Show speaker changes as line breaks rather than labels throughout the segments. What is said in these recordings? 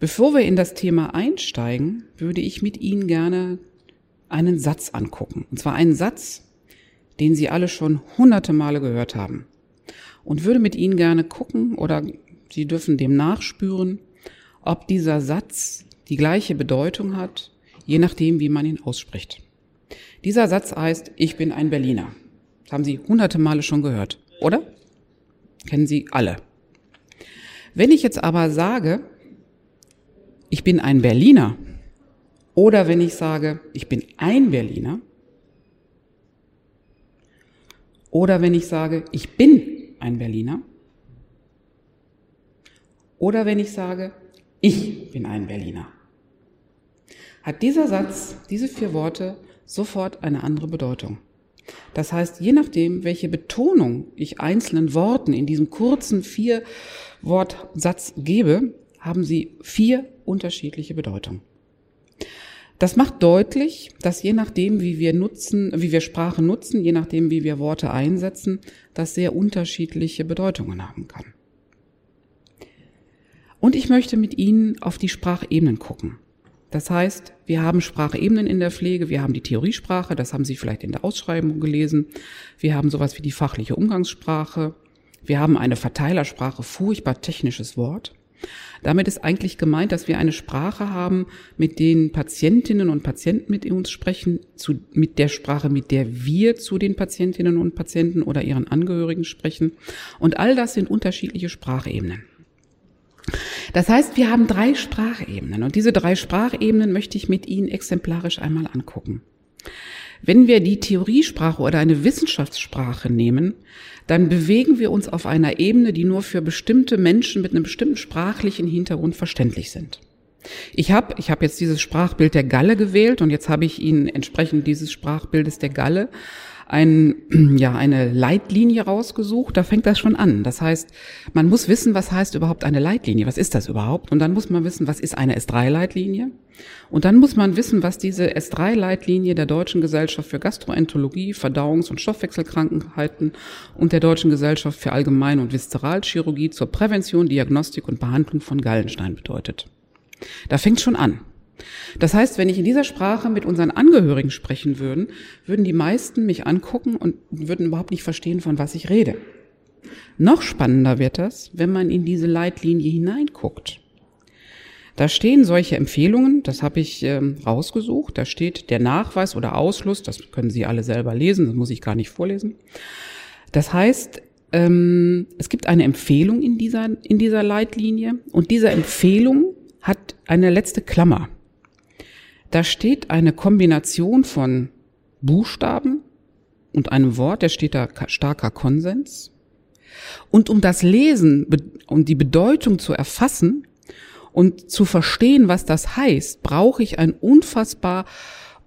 Bevor wir in das Thema einsteigen, würde ich mit Ihnen gerne einen Satz angucken. Und zwar einen Satz, den Sie alle schon hunderte Male gehört haben. Und würde mit Ihnen gerne gucken oder Sie dürfen dem nachspüren, ob dieser Satz die gleiche Bedeutung hat, je nachdem, wie man ihn ausspricht. Dieser Satz heißt, ich bin ein Berliner. Das haben Sie hunderte Male schon gehört, oder? Kennen Sie alle. Wenn ich jetzt aber sage, ich bin ein Berliner, oder wenn ich sage, ich bin ein Berliner, oder wenn ich sage, ich bin ein Berliner, oder wenn ich sage, ich bin ein Berliner, hat dieser Satz, diese vier Worte sofort eine andere Bedeutung. Das heißt, je nachdem, welche Betonung ich einzelnen Worten in diesem kurzen vier Wortsatz gebe, haben sie vier unterschiedliche Bedeutungen. Das macht deutlich, dass je nachdem, wie wir nutzen, wie wir Sprache nutzen, je nachdem, wie wir Worte einsetzen, das sehr unterschiedliche Bedeutungen haben kann. Und ich möchte mit Ihnen auf die Sprachebenen gucken. Das heißt, wir haben Sprachebenen in der Pflege, wir haben die Theoriesprache, das haben Sie vielleicht in der Ausschreibung gelesen, wir haben sowas wie die fachliche Umgangssprache, wir haben eine Verteilersprache, furchtbar technisches Wort. Damit ist eigentlich gemeint, dass wir eine Sprache haben, mit denen Patientinnen und Patienten mit uns sprechen, zu, mit der Sprache, mit der wir zu den Patientinnen und Patienten oder ihren Angehörigen sprechen. Und all das sind unterschiedliche Sprachebenen. Das heißt, wir haben drei Sprachebenen und diese drei Sprachebenen möchte ich mit Ihnen exemplarisch einmal angucken. Wenn wir die Theoriesprache oder eine Wissenschaftssprache nehmen, dann bewegen wir uns auf einer Ebene, die nur für bestimmte Menschen mit einem bestimmten sprachlichen Hintergrund verständlich sind. Ich habe ich hab jetzt dieses Sprachbild der Galle gewählt und jetzt habe ich Ihnen entsprechend dieses Sprachbildes der Galle ein, ja, eine Leitlinie rausgesucht. Da fängt das schon an. Das heißt, man muss wissen, was heißt überhaupt eine Leitlinie? Was ist das überhaupt? Und dann muss man wissen, was ist eine S3-Leitlinie? Und dann muss man wissen, was diese S3-Leitlinie der Deutschen Gesellschaft für Gastroenterologie, Verdauungs- und Stoffwechselkrankheiten und der Deutschen Gesellschaft für Allgemein- und Viszeralchirurgie zur Prävention, Diagnostik und Behandlung von Gallenstein bedeutet. Da fängt schon an. Das heißt, wenn ich in dieser Sprache mit unseren Angehörigen sprechen würden, würden die meisten mich angucken und würden überhaupt nicht verstehen, von was ich rede. Noch spannender wird das, wenn man in diese Leitlinie hineinguckt. Da stehen solche Empfehlungen, das habe ich ähm, rausgesucht, da steht der Nachweis oder Ausschluss, das können Sie alle selber lesen, das muss ich gar nicht vorlesen. Das heißt, ähm, es gibt eine Empfehlung in dieser, in dieser Leitlinie und diese Empfehlung hat eine letzte Klammer. Da steht eine Kombination von Buchstaben und einem Wort, da steht da starker Konsens. Und um das Lesen um die Bedeutung zu erfassen und zu verstehen, was das heißt, brauche ich einen unfassbar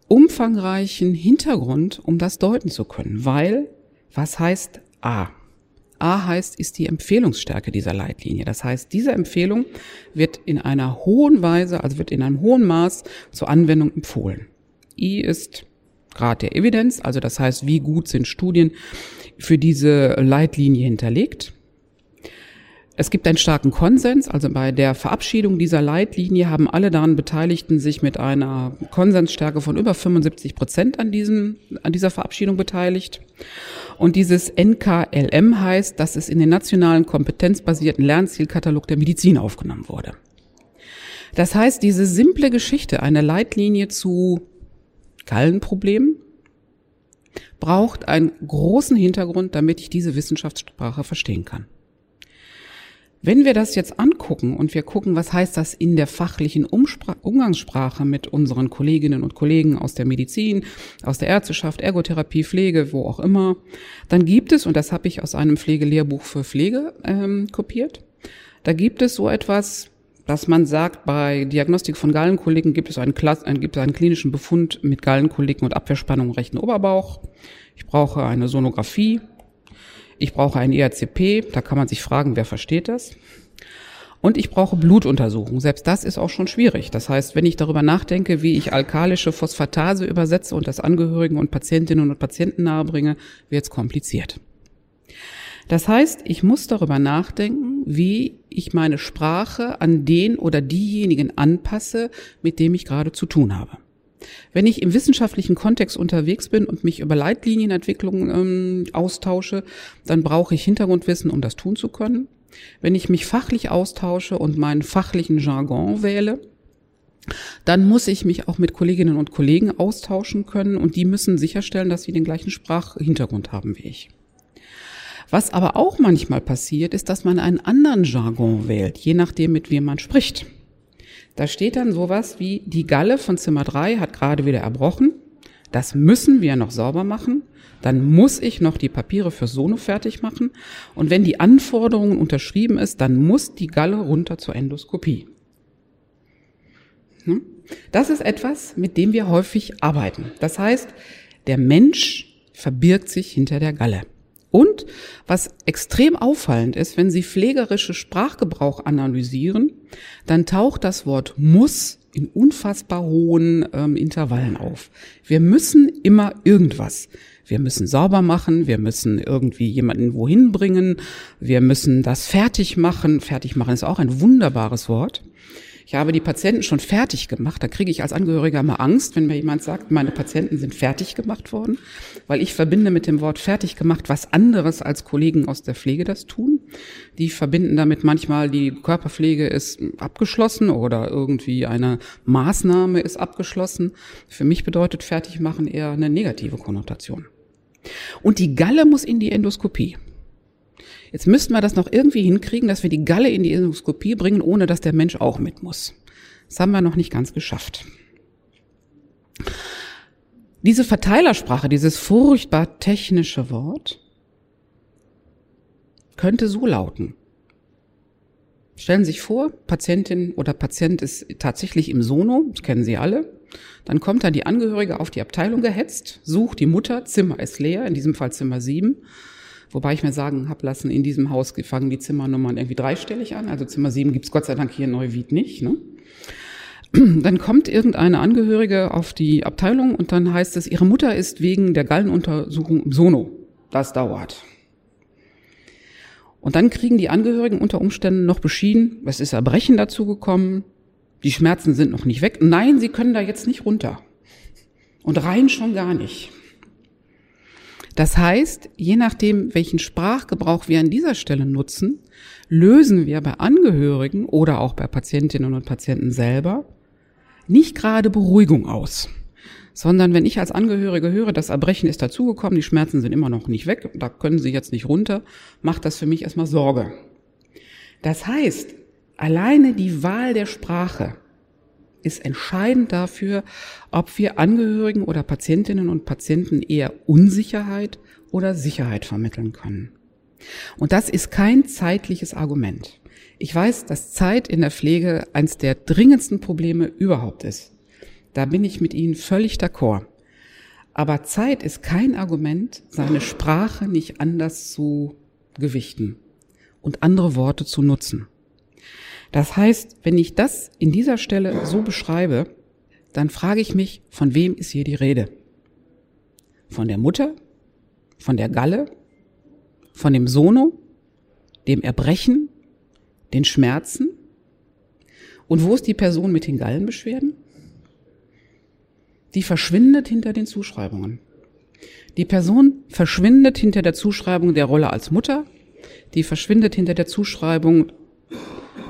umfangreichen Hintergrund, um das deuten zu können. Weil, was heißt A? A heißt, ist die Empfehlungsstärke dieser Leitlinie. Das heißt, diese Empfehlung wird in einer hohen Weise, also wird in einem hohen Maß zur Anwendung empfohlen. I ist Grad der Evidenz, also das heißt, wie gut sind Studien für diese Leitlinie hinterlegt. Es gibt einen starken Konsens, also bei der Verabschiedung dieser Leitlinie haben alle daran Beteiligten sich mit einer Konsensstärke von über 75 Prozent an, diesem, an dieser Verabschiedung beteiligt. Und dieses NKLM heißt, dass es in den nationalen kompetenzbasierten Lernzielkatalog der Medizin aufgenommen wurde. Das heißt, diese simple Geschichte, eine Leitlinie zu Gallenproblemen, braucht einen großen Hintergrund, damit ich diese Wissenschaftssprache verstehen kann. Wenn wir das jetzt angucken und wir gucken, was heißt das in der fachlichen Umspra Umgangssprache mit unseren Kolleginnen und Kollegen aus der Medizin, aus der Ärzteschaft, Ergotherapie, Pflege, wo auch immer, dann gibt es, und das habe ich aus einem Pflegelehrbuch für Pflege ähm, kopiert, da gibt es so etwas, dass man sagt, bei Diagnostik von Gallenkoliken gibt es einen, Klass einen, gibt es einen klinischen Befund mit Gallenkoliken und Abwehrspannung im rechten Oberbauch. Ich brauche eine Sonographie, ich brauche ein ERCP, da kann man sich fragen, wer versteht das? Und ich brauche Blutuntersuchungen. Selbst das ist auch schon schwierig. Das heißt, wenn ich darüber nachdenke, wie ich alkalische Phosphatase übersetze und das Angehörigen und Patientinnen und Patienten nahebringe, wird es kompliziert. Das heißt, ich muss darüber nachdenken, wie ich meine Sprache an den oder diejenigen anpasse, mit dem ich gerade zu tun habe. Wenn ich im wissenschaftlichen Kontext unterwegs bin und mich über Leitlinienentwicklung ähm, austausche, dann brauche ich Hintergrundwissen, um das tun zu können. Wenn ich mich fachlich austausche und meinen fachlichen Jargon wähle, dann muss ich mich auch mit Kolleginnen und Kollegen austauschen können und die müssen sicherstellen, dass sie den gleichen Sprachhintergrund haben wie ich. Was aber auch manchmal passiert, ist, dass man einen anderen Jargon wählt, je nachdem, mit wem man spricht. Da steht dann sowas wie, die Galle von Zimmer 3 hat gerade wieder erbrochen. Das müssen wir noch sauber machen. Dann muss ich noch die Papiere für Sono fertig machen. Und wenn die Anforderungen unterschrieben ist, dann muss die Galle runter zur Endoskopie. Hm? Das ist etwas, mit dem wir häufig arbeiten. Das heißt, der Mensch verbirgt sich hinter der Galle. Und was extrem auffallend ist, wenn Sie pflegerische Sprachgebrauch analysieren, dann taucht das Wort muss in unfassbar hohen ähm, Intervallen auf. Wir müssen immer irgendwas. Wir müssen sauber machen, wir müssen irgendwie jemanden wohin bringen, wir müssen das fertig machen. Fertig machen ist auch ein wunderbares Wort. Ich habe die Patienten schon fertig gemacht. Da kriege ich als Angehöriger mal Angst, wenn mir jemand sagt, meine Patienten sind fertig gemacht worden, weil ich verbinde mit dem Wort fertig gemacht was anderes als Kollegen aus der Pflege das tun. Die verbinden damit manchmal, die Körperpflege ist abgeschlossen oder irgendwie eine Maßnahme ist abgeschlossen. Für mich bedeutet fertig machen eher eine negative Konnotation. Und die Galle muss in die Endoskopie. Jetzt müssten wir das noch irgendwie hinkriegen, dass wir die Galle in die Endoskopie bringen, ohne dass der Mensch auch mit muss. Das haben wir noch nicht ganz geschafft. Diese Verteilersprache, dieses furchtbar technische Wort, könnte so lauten. Stellen Sie sich vor, Patientin oder Patient ist tatsächlich im Sono, das kennen Sie alle. Dann kommt dann die Angehörige auf die Abteilung gehetzt, sucht die Mutter, Zimmer ist leer, in diesem Fall Zimmer 7, Wobei ich mir sagen hab lassen, in diesem Haus fangen die Zimmernummern irgendwie dreistellig an. Also Zimmer 7 gibt's Gott sei Dank hier in Neuwied nicht. Ne? Dann kommt irgendeine Angehörige auf die Abteilung und dann heißt es, ihre Mutter ist wegen der Gallenuntersuchung im Sono. Das dauert. Und dann kriegen die Angehörigen unter Umständen noch beschieden, es ist Erbrechen dazugekommen, die Schmerzen sind noch nicht weg. Nein, sie können da jetzt nicht runter. Und rein schon gar nicht. Das heißt, je nachdem, welchen Sprachgebrauch wir an dieser Stelle nutzen, lösen wir bei Angehörigen oder auch bei Patientinnen und Patienten selber nicht gerade Beruhigung aus, sondern wenn ich als Angehörige höre, das Erbrechen ist dazugekommen, die Schmerzen sind immer noch nicht weg, da können sie jetzt nicht runter, macht das für mich erstmal Sorge. Das heißt, alleine die Wahl der Sprache ist entscheidend dafür, ob wir Angehörigen oder Patientinnen und Patienten eher Unsicherheit oder Sicherheit vermitteln können. Und das ist kein zeitliches Argument. Ich weiß, dass Zeit in der Pflege eines der dringendsten Probleme überhaupt ist. Da bin ich mit Ihnen völlig d'accord. Aber Zeit ist kein Argument, seine Sprache nicht anders zu gewichten und andere Worte zu nutzen. Das heißt, wenn ich das in dieser Stelle so beschreibe, dann frage ich mich, von wem ist hier die Rede? Von der Mutter? Von der Galle? Von dem Sono? Dem Erbrechen? Den Schmerzen? Und wo ist die Person mit den Gallenbeschwerden? Die verschwindet hinter den Zuschreibungen. Die Person verschwindet hinter der Zuschreibung der Rolle als Mutter, die verschwindet hinter der Zuschreibung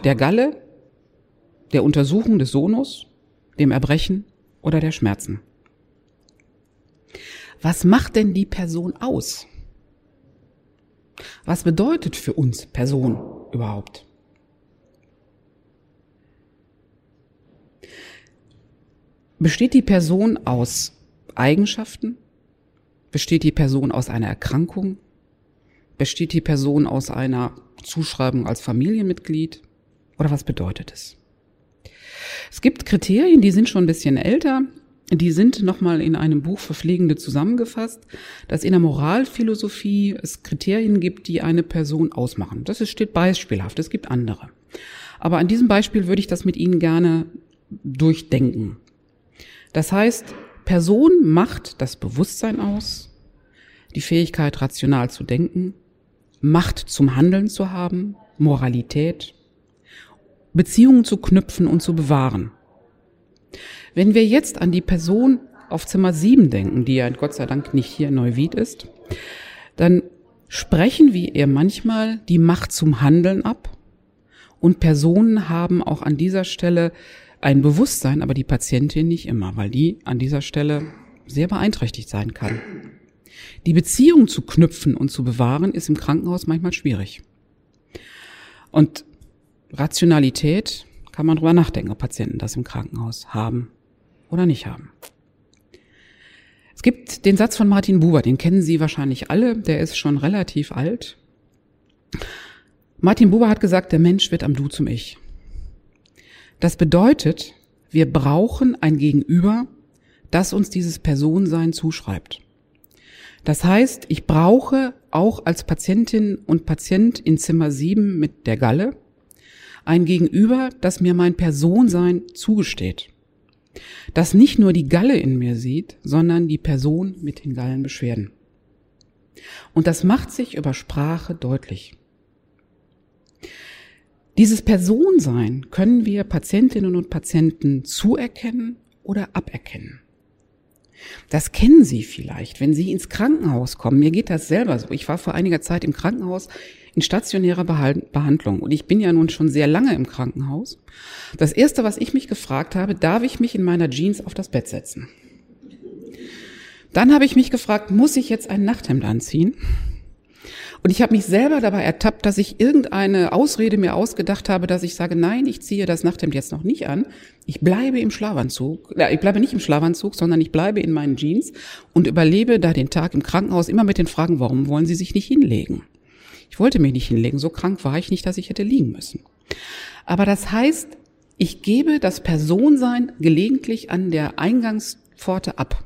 der Galle, der Untersuchung des Sonus, dem Erbrechen oder der Schmerzen. Was macht denn die Person aus? Was bedeutet für uns Person überhaupt? Besteht die Person aus Eigenschaften? Besteht die Person aus einer Erkrankung? Besteht die Person aus einer Zuschreibung als Familienmitglied? Oder was bedeutet es? Es gibt Kriterien, die sind schon ein bisschen älter. Die sind nochmal in einem Buch für Pflegende zusammengefasst, dass in der Moralphilosophie es Kriterien gibt, die eine Person ausmachen. Das steht beispielhaft, es gibt andere. Aber an diesem Beispiel würde ich das mit Ihnen gerne durchdenken. Das heißt, Person macht das Bewusstsein aus, die Fähigkeit, rational zu denken, Macht zum Handeln zu haben, Moralität, Beziehungen zu knüpfen und zu bewahren. Wenn wir jetzt an die Person auf Zimmer 7 denken, die ja Gott sei Dank nicht hier in Neuwied ist, dann sprechen wir ihr manchmal die Macht zum Handeln ab und Personen haben auch an dieser Stelle ein Bewusstsein, aber die Patientin nicht immer, weil die an dieser Stelle sehr beeinträchtigt sein kann. Die Beziehung zu knüpfen und zu bewahren ist im Krankenhaus manchmal schwierig. Und Rationalität kann man drüber nachdenken, ob Patienten das im Krankenhaus haben oder nicht haben. Es gibt den Satz von Martin Buber, den kennen Sie wahrscheinlich alle, der ist schon relativ alt. Martin Buber hat gesagt, der Mensch wird am Du zum Ich. Das bedeutet, wir brauchen ein Gegenüber, das uns dieses Personensein zuschreibt. Das heißt, ich brauche auch als Patientin und Patient in Zimmer 7 mit der Galle ein Gegenüber, das mir mein Personsein zugesteht. Das nicht nur die Galle in mir sieht, sondern die Person mit den Gallenbeschwerden. Und das macht sich über Sprache deutlich. Dieses Personsein können wir Patientinnen und Patienten zuerkennen oder aberkennen. Das kennen Sie vielleicht, wenn Sie ins Krankenhaus kommen. Mir geht das selber so. Ich war vor einiger Zeit im Krankenhaus in stationärer Behandlung und ich bin ja nun schon sehr lange im Krankenhaus. Das erste, was ich mich gefragt habe, darf ich mich in meiner Jeans auf das Bett setzen? Dann habe ich mich gefragt, muss ich jetzt ein Nachthemd anziehen? Und ich habe mich selber dabei ertappt, dass ich irgendeine Ausrede mir ausgedacht habe, dass ich sage, nein, ich ziehe das Nachthemd jetzt noch nicht an. Ich bleibe im Schlafanzug. Ja, ich bleibe nicht im Schlafanzug, sondern ich bleibe in meinen Jeans und überlebe da den Tag im Krankenhaus immer mit den Fragen, warum wollen Sie sich nicht hinlegen? Ich wollte mich nicht hinlegen. So krank war ich nicht, dass ich hätte liegen müssen. Aber das heißt, ich gebe das Personsein gelegentlich an der Eingangspforte ab.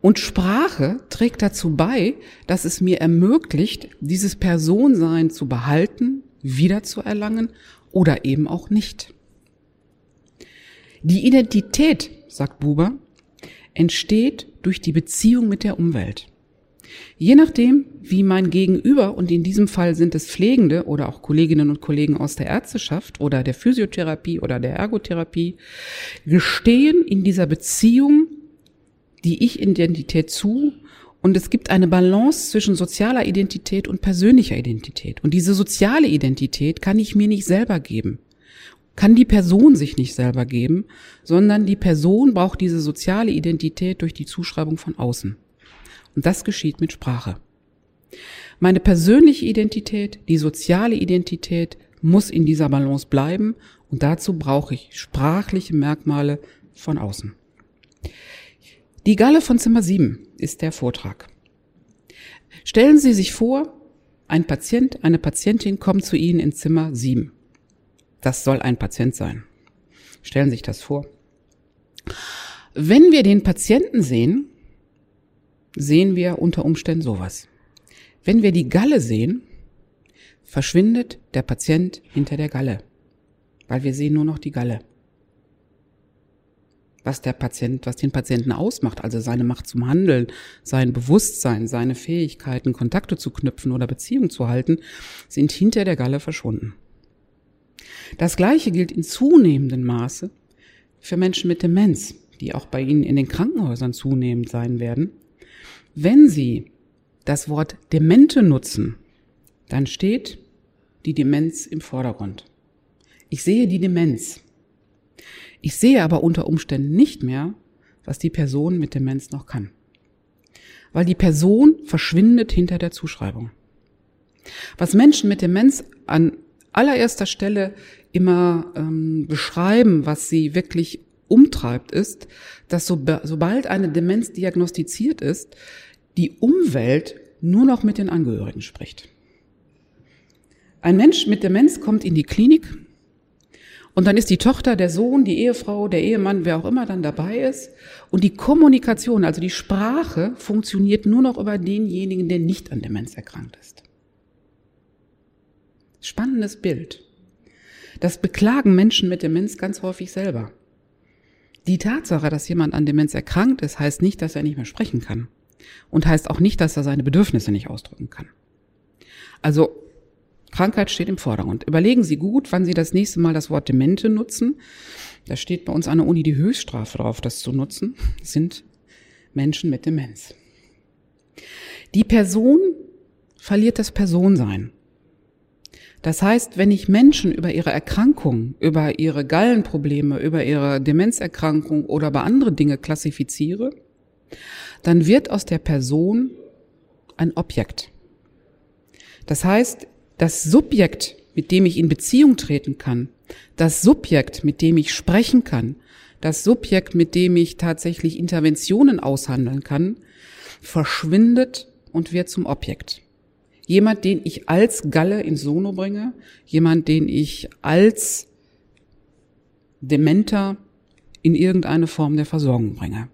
Und Sprache trägt dazu bei, dass es mir ermöglicht, dieses Personsein zu behalten, wiederzuerlangen oder eben auch nicht. Die Identität, sagt Buber, entsteht durch die Beziehung mit der Umwelt. Je nachdem, wie mein Gegenüber, und in diesem Fall sind es Pflegende oder auch Kolleginnen und Kollegen aus der Ärzteschaft oder der Physiotherapie oder der Ergotherapie, gestehen in dieser Beziehung die Ich-Identität zu und es gibt eine Balance zwischen sozialer Identität und persönlicher Identität. Und diese soziale Identität kann ich mir nicht selber geben. Kann die Person sich nicht selber geben, sondern die Person braucht diese soziale Identität durch die Zuschreibung von außen. Und das geschieht mit Sprache. Meine persönliche Identität, die soziale Identität muss in dieser Balance bleiben und dazu brauche ich sprachliche Merkmale von außen. Die Galle von Zimmer 7 ist der Vortrag. Stellen Sie sich vor, ein Patient, eine Patientin kommt zu Ihnen in Zimmer 7. Das soll ein Patient sein. Stellen Sie sich das vor. Wenn wir den Patienten sehen, sehen wir unter Umständen sowas. Wenn wir die Galle sehen, verschwindet der Patient hinter der Galle, weil wir sehen nur noch die Galle was der Patient, was den Patienten ausmacht, also seine Macht zum Handeln, sein Bewusstsein, seine Fähigkeiten, Kontakte zu knüpfen oder Beziehungen zu halten, sind hinter der Galle verschwunden. Das Gleiche gilt in zunehmendem Maße für Menschen mit Demenz, die auch bei Ihnen in den Krankenhäusern zunehmend sein werden. Wenn Sie das Wort Demente nutzen, dann steht die Demenz im Vordergrund. Ich sehe die Demenz. Ich sehe aber unter Umständen nicht mehr, was die Person mit Demenz noch kann. Weil die Person verschwindet hinter der Zuschreibung. Was Menschen mit Demenz an allererster Stelle immer ähm, beschreiben, was sie wirklich umtreibt, ist, dass so, sobald eine Demenz diagnostiziert ist, die Umwelt nur noch mit den Angehörigen spricht. Ein Mensch mit Demenz kommt in die Klinik und dann ist die Tochter, der Sohn, die Ehefrau, der Ehemann, wer auch immer dann dabei ist. Und die Kommunikation, also die Sprache, funktioniert nur noch über denjenigen, der nicht an Demenz erkrankt ist. Spannendes Bild. Das beklagen Menschen mit Demenz ganz häufig selber. Die Tatsache, dass jemand an Demenz erkrankt ist, heißt nicht, dass er nicht mehr sprechen kann. Und heißt auch nicht, dass er seine Bedürfnisse nicht ausdrücken kann. Also Krankheit steht im Vordergrund. Überlegen Sie gut, wann Sie das nächste Mal das Wort Demente nutzen. Da steht bei uns an der Uni die Höchststrafe drauf, das zu nutzen. Das sind Menschen mit Demenz. Die Person verliert das Personsein. Das heißt, wenn ich Menschen über ihre Erkrankung, über ihre Gallenprobleme, über ihre Demenzerkrankung oder über andere Dinge klassifiziere, dann wird aus der Person ein Objekt. Das heißt, das Subjekt, mit dem ich in Beziehung treten kann, das Subjekt, mit dem ich sprechen kann, das Subjekt, mit dem ich tatsächlich Interventionen aushandeln kann, verschwindet und wird zum Objekt. Jemand, den ich als Galle ins Sono bringe, jemand, den ich als Dementer in irgendeine Form der Versorgung bringe.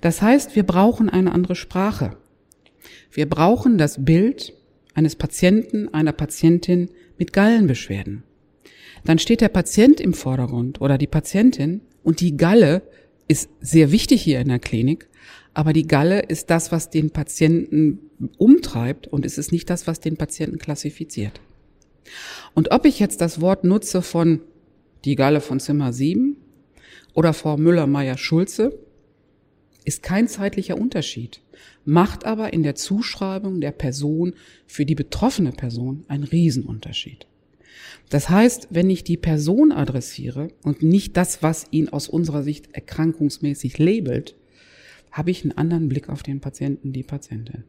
Das heißt, wir brauchen eine andere Sprache. Wir brauchen das Bild eines Patienten, einer Patientin mit Gallenbeschwerden. Dann steht der Patient im Vordergrund oder die Patientin und die Galle ist sehr wichtig hier in der Klinik, aber die Galle ist das, was den Patienten umtreibt und es ist nicht das, was den Patienten klassifiziert. Und ob ich jetzt das Wort nutze von die Galle von Zimmer 7 oder Frau Müller-Meyer-Schulze, ist kein zeitlicher Unterschied, macht aber in der Zuschreibung der Person für die betroffene Person einen Riesenunterschied. Das heißt, wenn ich die Person adressiere und nicht das, was ihn aus unserer Sicht erkrankungsmäßig labelt, habe ich einen anderen Blick auf den Patienten, die Patientin.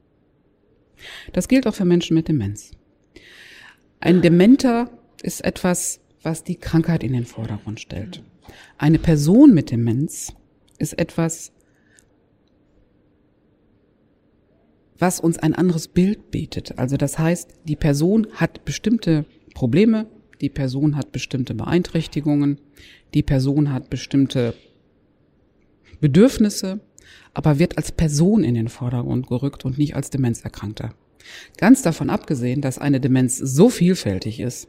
Das gilt auch für Menschen mit Demenz. Ein Dementer ist etwas, was die Krankheit in den Vordergrund stellt. Eine Person mit Demenz ist etwas, was uns ein anderes Bild bietet. Also das heißt, die Person hat bestimmte Probleme, die Person hat bestimmte Beeinträchtigungen, die Person hat bestimmte Bedürfnisse, aber wird als Person in den Vordergrund gerückt und nicht als Demenzerkrankter. Ganz davon abgesehen, dass eine Demenz so vielfältig ist,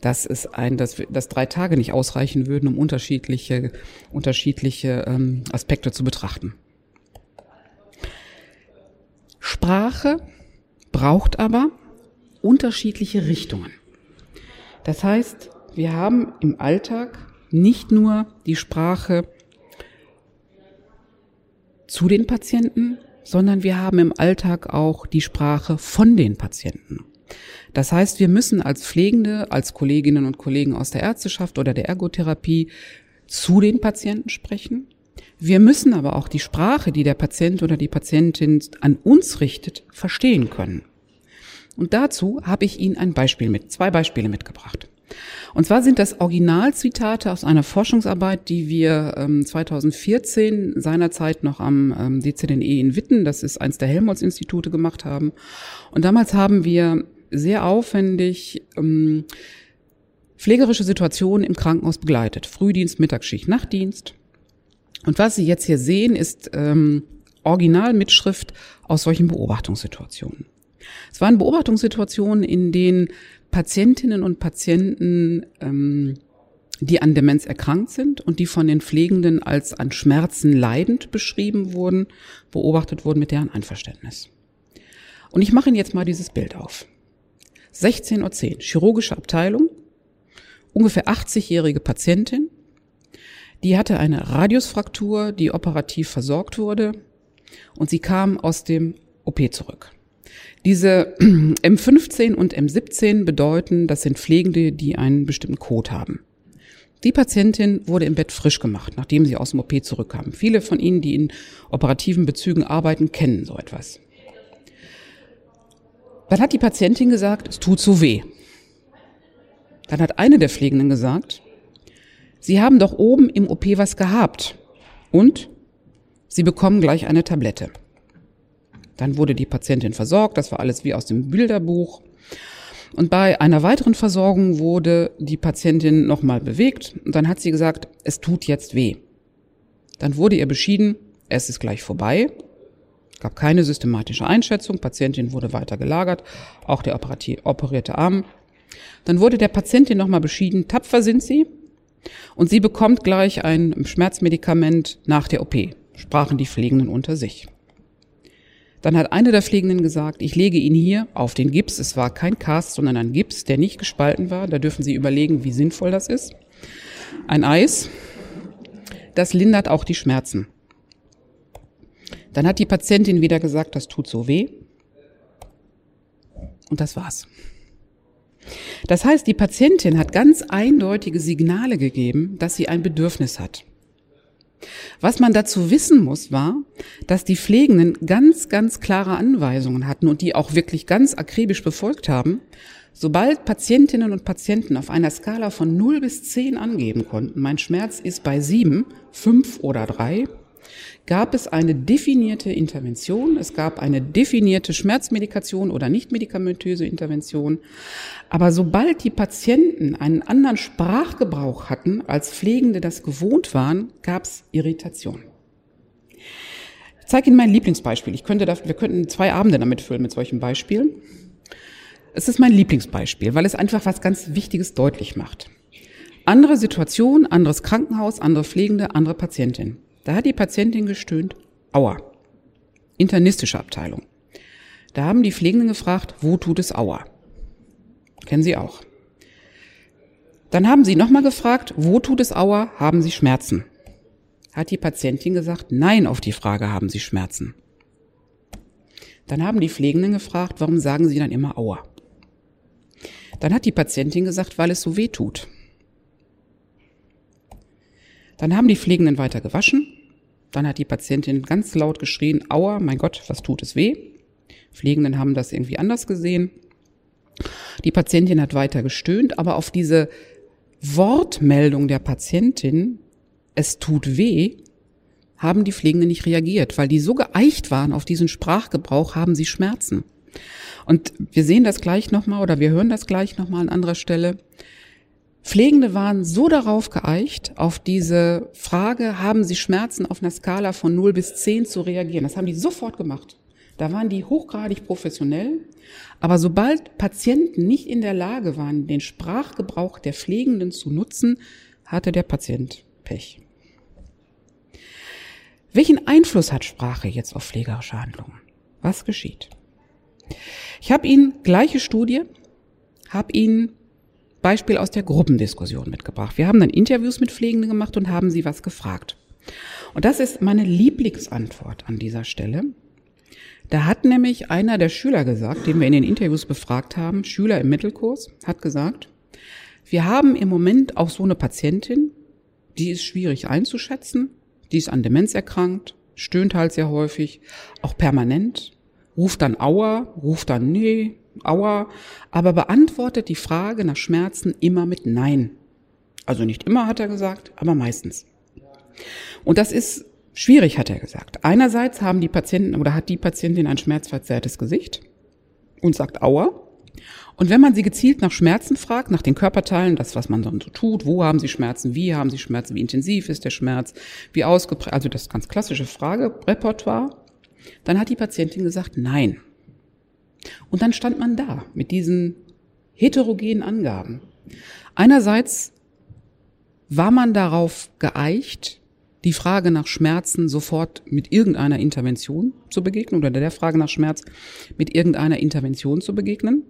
dass es ein, dass, dass drei Tage nicht ausreichen würden, um unterschiedliche, unterschiedliche ähm, Aspekte zu betrachten. Sprache braucht aber unterschiedliche Richtungen. Das heißt, wir haben im Alltag nicht nur die Sprache zu den Patienten, sondern wir haben im Alltag auch die Sprache von den Patienten. Das heißt, wir müssen als Pflegende, als Kolleginnen und Kollegen aus der Ärzteschaft oder der Ergotherapie zu den Patienten sprechen. Wir müssen aber auch die Sprache, die der Patient oder die Patientin an uns richtet, verstehen können. Und dazu habe ich Ihnen ein Beispiel mit, zwei Beispiele mitgebracht. Und zwar sind das Originalzitate aus einer Forschungsarbeit, die wir ähm, 2014 seinerzeit noch am ähm, DZNE in Witten, das ist eins der Helmholtz-Institute, gemacht haben. Und damals haben wir sehr aufwendig ähm, pflegerische Situationen im Krankenhaus begleitet. Frühdienst, Mittagsschicht, Nachtdienst. Und was Sie jetzt hier sehen, ist ähm, Originalmitschrift aus solchen Beobachtungssituationen. Es waren Beobachtungssituationen, in denen Patientinnen und Patienten, ähm, die an Demenz erkrankt sind und die von den Pflegenden als an Schmerzen leidend beschrieben wurden, beobachtet wurden mit deren Einverständnis. Und ich mache Ihnen jetzt mal dieses Bild auf. 16.10 Uhr, chirurgische Abteilung, ungefähr 80-jährige Patientin, die hatte eine Radiusfraktur, die operativ versorgt wurde und sie kam aus dem OP zurück. Diese M15 und M17 bedeuten, das sind Pflegende, die einen bestimmten Code haben. Die Patientin wurde im Bett frisch gemacht, nachdem sie aus dem OP zurückkam. Viele von Ihnen, die in operativen Bezügen arbeiten, kennen so etwas. Dann hat die Patientin gesagt, es tut so weh. Dann hat eine der Pflegenden gesagt, Sie haben doch oben im OP was gehabt. Und Sie bekommen gleich eine Tablette. Dann wurde die Patientin versorgt, das war alles wie aus dem Bilderbuch. Und bei einer weiteren Versorgung wurde die Patientin nochmal bewegt und dann hat sie gesagt, es tut jetzt weh. Dann wurde ihr beschieden, es ist gleich vorbei. Gab keine systematische Einschätzung, Patientin wurde weiter gelagert, auch der operierte Arm. Dann wurde der Patientin nochmal beschieden, tapfer sind Sie und sie bekommt gleich ein Schmerzmedikament nach der OP, sprachen die Pflegenden unter sich. Dann hat eine der Pflegenden gesagt, ich lege ihn hier auf den Gips. Es war kein Cast, sondern ein Gips, der nicht gespalten war. Da dürfen Sie überlegen, wie sinnvoll das ist. Ein Eis. Das lindert auch die Schmerzen. Dann hat die Patientin wieder gesagt, das tut so weh. Und das war's. Das heißt, die Patientin hat ganz eindeutige Signale gegeben, dass sie ein Bedürfnis hat. Was man dazu wissen muss, war, dass die Pflegenden ganz, ganz klare Anweisungen hatten und die auch wirklich ganz akribisch befolgt haben. Sobald Patientinnen und Patienten auf einer Skala von 0 bis 10 angeben konnten, mein Schmerz ist bei 7, 5 oder 3, gab es eine definierte Intervention, es gab eine definierte Schmerzmedikation oder nicht medikamentöse Intervention. Aber sobald die Patienten einen anderen Sprachgebrauch hatten, als Pflegende das gewohnt waren, gab es Irritation. Ich zeige Ihnen mein Lieblingsbeispiel. Ich könnte da, wir könnten zwei Abende damit füllen mit solchen Beispielen. Es ist mein Lieblingsbeispiel, weil es einfach was ganz Wichtiges deutlich macht. Andere Situation, anderes Krankenhaus, andere Pflegende, andere Patientin. Da hat die Patientin gestöhnt, aua. Internistische Abteilung. Da haben die Pflegenden gefragt, wo tut es aua? Kennen Sie auch. Dann haben sie nochmal gefragt, wo tut es aua? Haben Sie Schmerzen? Hat die Patientin gesagt, nein auf die Frage, haben Sie Schmerzen? Dann haben die Pflegenden gefragt, warum sagen Sie dann immer aua? Dann hat die Patientin gesagt, weil es so weh tut. Dann haben die Pflegenden weiter gewaschen. Dann hat die Patientin ganz laut geschrien, aua, mein Gott, was tut es weh? Pflegenden haben das irgendwie anders gesehen. Die Patientin hat weiter gestöhnt, aber auf diese Wortmeldung der Patientin, es tut weh, haben die Pflegenden nicht reagiert, weil die so geeicht waren auf diesen Sprachgebrauch, haben sie Schmerzen. Und wir sehen das gleich nochmal oder wir hören das gleich nochmal an anderer Stelle. Pflegende waren so darauf geeicht, auf diese Frage, haben sie Schmerzen auf einer Skala von 0 bis 10 zu reagieren. Das haben die sofort gemacht. Da waren die hochgradig professionell. Aber sobald Patienten nicht in der Lage waren, den Sprachgebrauch der Pflegenden zu nutzen, hatte der Patient Pech. Welchen Einfluss hat Sprache jetzt auf pflegerische Handlungen? Was geschieht? Ich habe Ihnen gleiche Studie, habe Ihnen Beispiel aus der Gruppendiskussion mitgebracht. Wir haben dann Interviews mit Pflegenden gemacht und haben sie was gefragt. Und das ist meine Lieblingsantwort an dieser Stelle. Da hat nämlich einer der Schüler gesagt, den wir in den Interviews befragt haben, Schüler im Mittelkurs, hat gesagt, wir haben im Moment auch so eine Patientin, die ist schwierig einzuschätzen, die ist an Demenz erkrankt, stöhnt halt sehr häufig, auch permanent, ruft dann Aua, ruft dann Nee, Aua, aber beantwortet die Frage nach Schmerzen immer mit Nein. Also nicht immer, hat er gesagt, aber meistens. Und das ist schwierig, hat er gesagt. Einerseits haben die Patienten oder hat die Patientin ein schmerzverzerrtes Gesicht und sagt Aua. Und wenn man sie gezielt nach Schmerzen fragt, nach den Körperteilen, das, was man dann so tut, wo haben sie Schmerzen, wie haben sie Schmerzen, wie intensiv ist der Schmerz, wie ausgeprägt, also das ganz klassische Fragerepertoire, dann hat die Patientin gesagt, nein. Und dann stand man da mit diesen heterogenen Angaben. Einerseits war man darauf geeicht, die Frage nach Schmerzen sofort mit irgendeiner Intervention zu begegnen oder der Frage nach Schmerz mit irgendeiner Intervention zu begegnen.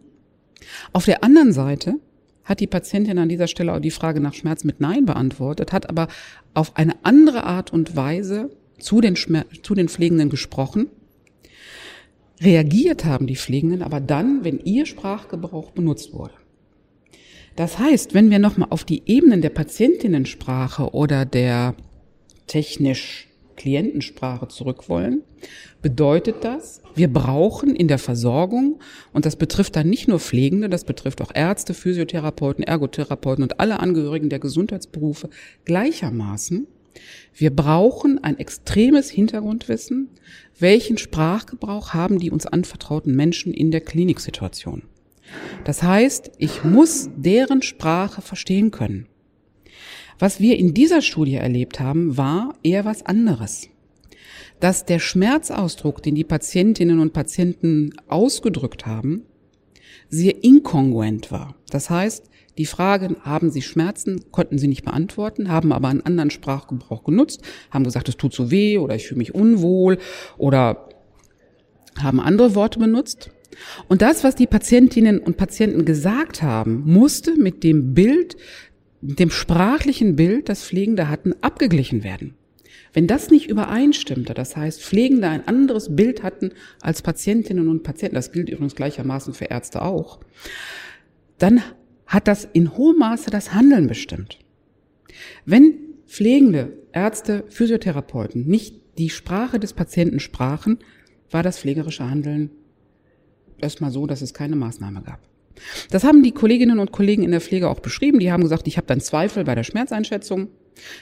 Auf der anderen Seite hat die Patientin an dieser Stelle auch die Frage nach Schmerz mit Nein beantwortet, hat aber auf eine andere Art und Weise zu den, Schmer zu den Pflegenden gesprochen Reagiert haben die Pflegenden aber dann, wenn ihr Sprachgebrauch benutzt wurde. Das heißt, wenn wir nochmal auf die Ebenen der Patientinnensprache oder der technisch Klientensprache zurück wollen, bedeutet das, wir brauchen in der Versorgung, und das betrifft dann nicht nur Pflegende, das betrifft auch Ärzte, Physiotherapeuten, Ergotherapeuten und alle Angehörigen der Gesundheitsberufe gleichermaßen, wir brauchen ein extremes Hintergrundwissen. Welchen Sprachgebrauch haben die uns anvertrauten Menschen in der Kliniksituation? Das heißt, ich muss deren Sprache verstehen können. Was wir in dieser Studie erlebt haben, war eher was anderes. Dass der Schmerzausdruck, den die Patientinnen und Patienten ausgedrückt haben, sehr inkongruent war. Das heißt, die Frage, haben Sie Schmerzen, konnten sie nicht beantworten, haben aber einen anderen Sprachgebrauch genutzt, haben gesagt, es tut so weh oder ich fühle mich unwohl oder haben andere Worte benutzt. Und das, was die Patientinnen und Patienten gesagt haben, musste mit dem Bild, dem sprachlichen Bild, das Pflegende hatten, abgeglichen werden. Wenn das nicht übereinstimmte, das heißt, Pflegende ein anderes Bild hatten als Patientinnen und Patienten, das gilt übrigens gleichermaßen für Ärzte auch, dann hat das in hohem Maße das Handeln bestimmt. Wenn Pflegende, Ärzte, Physiotherapeuten nicht die Sprache des Patienten sprachen, war das pflegerische Handeln erstmal so, dass es keine Maßnahme gab. Das haben die Kolleginnen und Kollegen in der Pflege auch beschrieben. Die haben gesagt, ich habe dann Zweifel bei der Schmerzeinschätzung.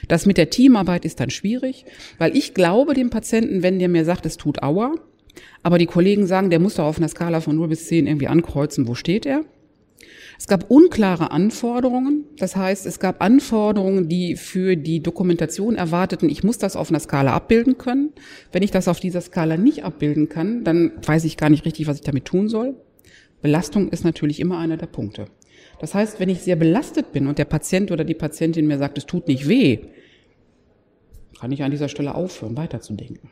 Das mit der Teamarbeit ist dann schwierig, weil ich glaube dem Patienten, wenn der mir sagt, es tut Aua, aber die Kollegen sagen, der muss doch auf einer Skala von 0 bis 10 irgendwie ankreuzen, wo steht er? Es gab unklare Anforderungen. Das heißt, es gab Anforderungen, die für die Dokumentation erwarteten, ich muss das auf einer Skala abbilden können. Wenn ich das auf dieser Skala nicht abbilden kann, dann weiß ich gar nicht richtig, was ich damit tun soll. Belastung ist natürlich immer einer der Punkte. Das heißt, wenn ich sehr belastet bin und der Patient oder die Patientin mir sagt, es tut nicht weh, kann ich an dieser Stelle aufhören, weiterzudenken.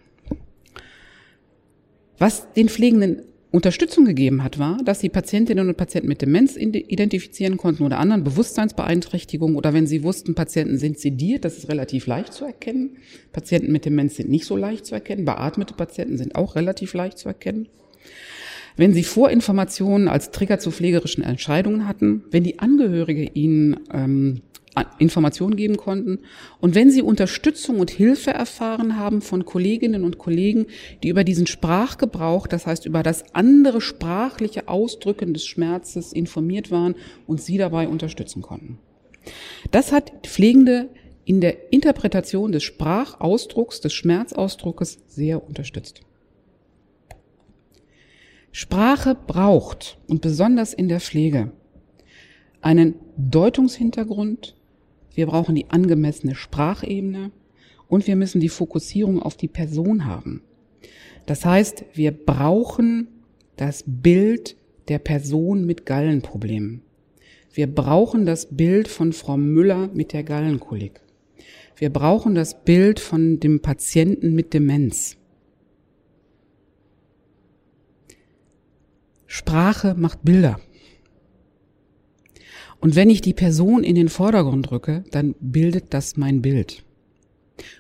Was den Pflegenden Unterstützung gegeben hat, war, dass die Patientinnen und Patienten mit Demenz identifizieren konnten oder anderen Bewusstseinsbeeinträchtigungen oder wenn sie wussten, Patienten sind sediert, das ist relativ leicht zu erkennen. Patienten mit Demenz sind nicht so leicht zu erkennen. Beatmete Patienten sind auch relativ leicht zu erkennen wenn sie Vorinformationen als Trigger zu pflegerischen Entscheidungen hatten, wenn die Angehörige ihnen ähm, Informationen geben konnten und wenn sie Unterstützung und Hilfe erfahren haben von Kolleginnen und Kollegen, die über diesen Sprachgebrauch, das heißt über das andere sprachliche Ausdrücken des Schmerzes informiert waren und sie dabei unterstützen konnten. Das hat Pflegende in der Interpretation des Sprachausdrucks, des Schmerzausdruckes sehr unterstützt. Sprache braucht, und besonders in der Pflege, einen Deutungshintergrund, wir brauchen die angemessene Sprachebene und wir müssen die Fokussierung auf die Person haben. Das heißt, wir brauchen das Bild der Person mit Gallenproblemen. Wir brauchen das Bild von Frau Müller mit der Gallenkolik. Wir brauchen das Bild von dem Patienten mit Demenz. Sprache macht Bilder. Und wenn ich die Person in den Vordergrund drücke, dann bildet das mein Bild.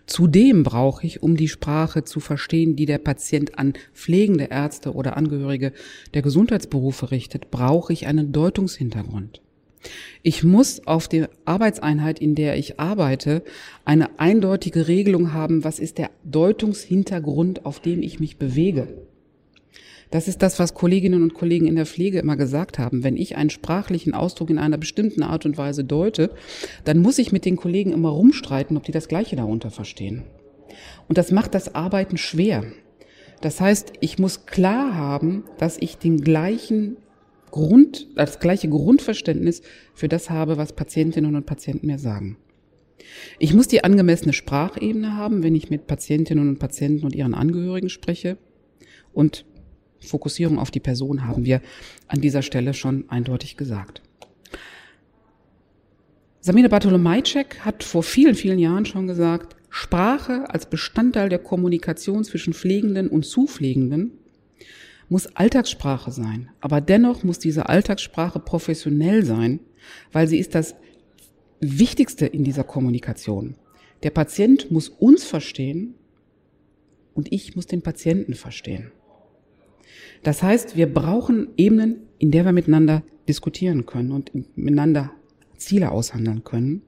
Zudem brauche ich, um die Sprache zu verstehen, die der Patient an pflegende Ärzte oder Angehörige der Gesundheitsberufe richtet, brauche ich einen Deutungshintergrund. Ich muss auf der Arbeitseinheit, in der ich arbeite, eine eindeutige Regelung haben, was ist der Deutungshintergrund, auf dem ich mich bewege. Das ist das, was Kolleginnen und Kollegen in der Pflege immer gesagt haben. Wenn ich einen sprachlichen Ausdruck in einer bestimmten Art und Weise deute, dann muss ich mit den Kollegen immer rumstreiten, ob die das Gleiche darunter verstehen. Und das macht das Arbeiten schwer. Das heißt, ich muss klar haben, dass ich den gleichen Grund, das gleiche Grundverständnis für das habe, was Patientinnen und Patienten mir sagen. Ich muss die angemessene Sprachebene haben, wenn ich mit Patientinnen und Patienten und ihren Angehörigen spreche. Und Fokussierung auf die Person haben wir an dieser Stelle schon eindeutig gesagt. Samine Bartolomajczyk hat vor vielen, vielen Jahren schon gesagt, Sprache als Bestandteil der Kommunikation zwischen Pflegenden und Zupflegenden muss Alltagssprache sein. Aber dennoch muss diese Alltagssprache professionell sein, weil sie ist das Wichtigste in dieser Kommunikation. Der Patient muss uns verstehen und ich muss den Patienten verstehen. Das heißt, wir brauchen Ebenen, in der wir miteinander diskutieren können und miteinander Ziele aushandeln können.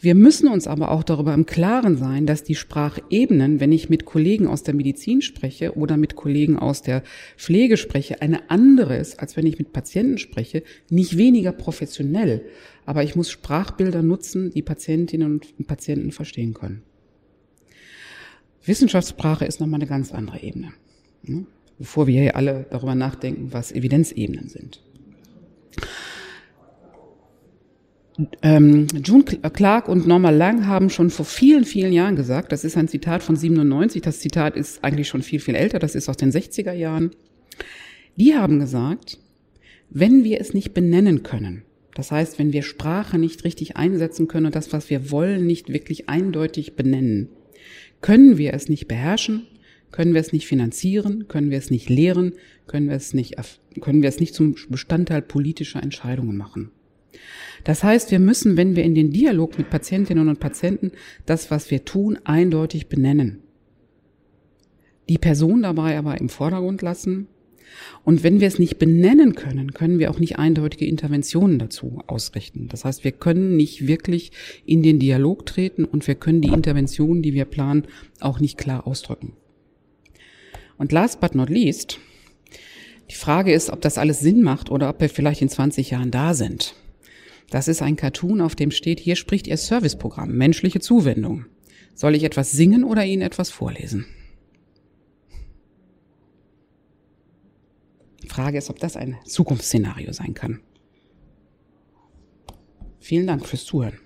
Wir müssen uns aber auch darüber im Klaren sein, dass die Sprachebenen, wenn ich mit Kollegen aus der Medizin spreche oder mit Kollegen aus der Pflege spreche, eine andere ist, als wenn ich mit Patienten spreche, nicht weniger professionell. Aber ich muss Sprachbilder nutzen, die Patientinnen und Patienten verstehen können. Wissenschaftssprache ist nochmal eine ganz andere Ebene bevor wir hier alle darüber nachdenken, was Evidenzebenen sind. Ähm, June Clark und Norma Lang haben schon vor vielen, vielen Jahren gesagt, das ist ein Zitat von 97, das Zitat ist eigentlich schon viel, viel älter, das ist aus den 60er Jahren. Die haben gesagt, wenn wir es nicht benennen können, das heißt, wenn wir Sprache nicht richtig einsetzen können und das, was wir wollen, nicht wirklich eindeutig benennen, können wir es nicht beherrschen, können wir es nicht finanzieren, können wir es nicht lehren, können wir es nicht, können wir es nicht zum Bestandteil politischer Entscheidungen machen. Das heißt, wir müssen, wenn wir in den Dialog mit Patientinnen und Patienten das, was wir tun, eindeutig benennen. Die Person dabei aber im Vordergrund lassen. Und wenn wir es nicht benennen können, können wir auch nicht eindeutige Interventionen dazu ausrichten. Das heißt, wir können nicht wirklich in den Dialog treten und wir können die Interventionen, die wir planen, auch nicht klar ausdrücken. Und last but not least, die Frage ist, ob das alles Sinn macht oder ob wir vielleicht in 20 Jahren da sind. Das ist ein Cartoon, auf dem steht, hier spricht Ihr Serviceprogramm, menschliche Zuwendung. Soll ich etwas singen oder Ihnen etwas vorlesen? Frage ist, ob das ein Zukunftsszenario sein kann. Vielen Dank fürs Zuhören.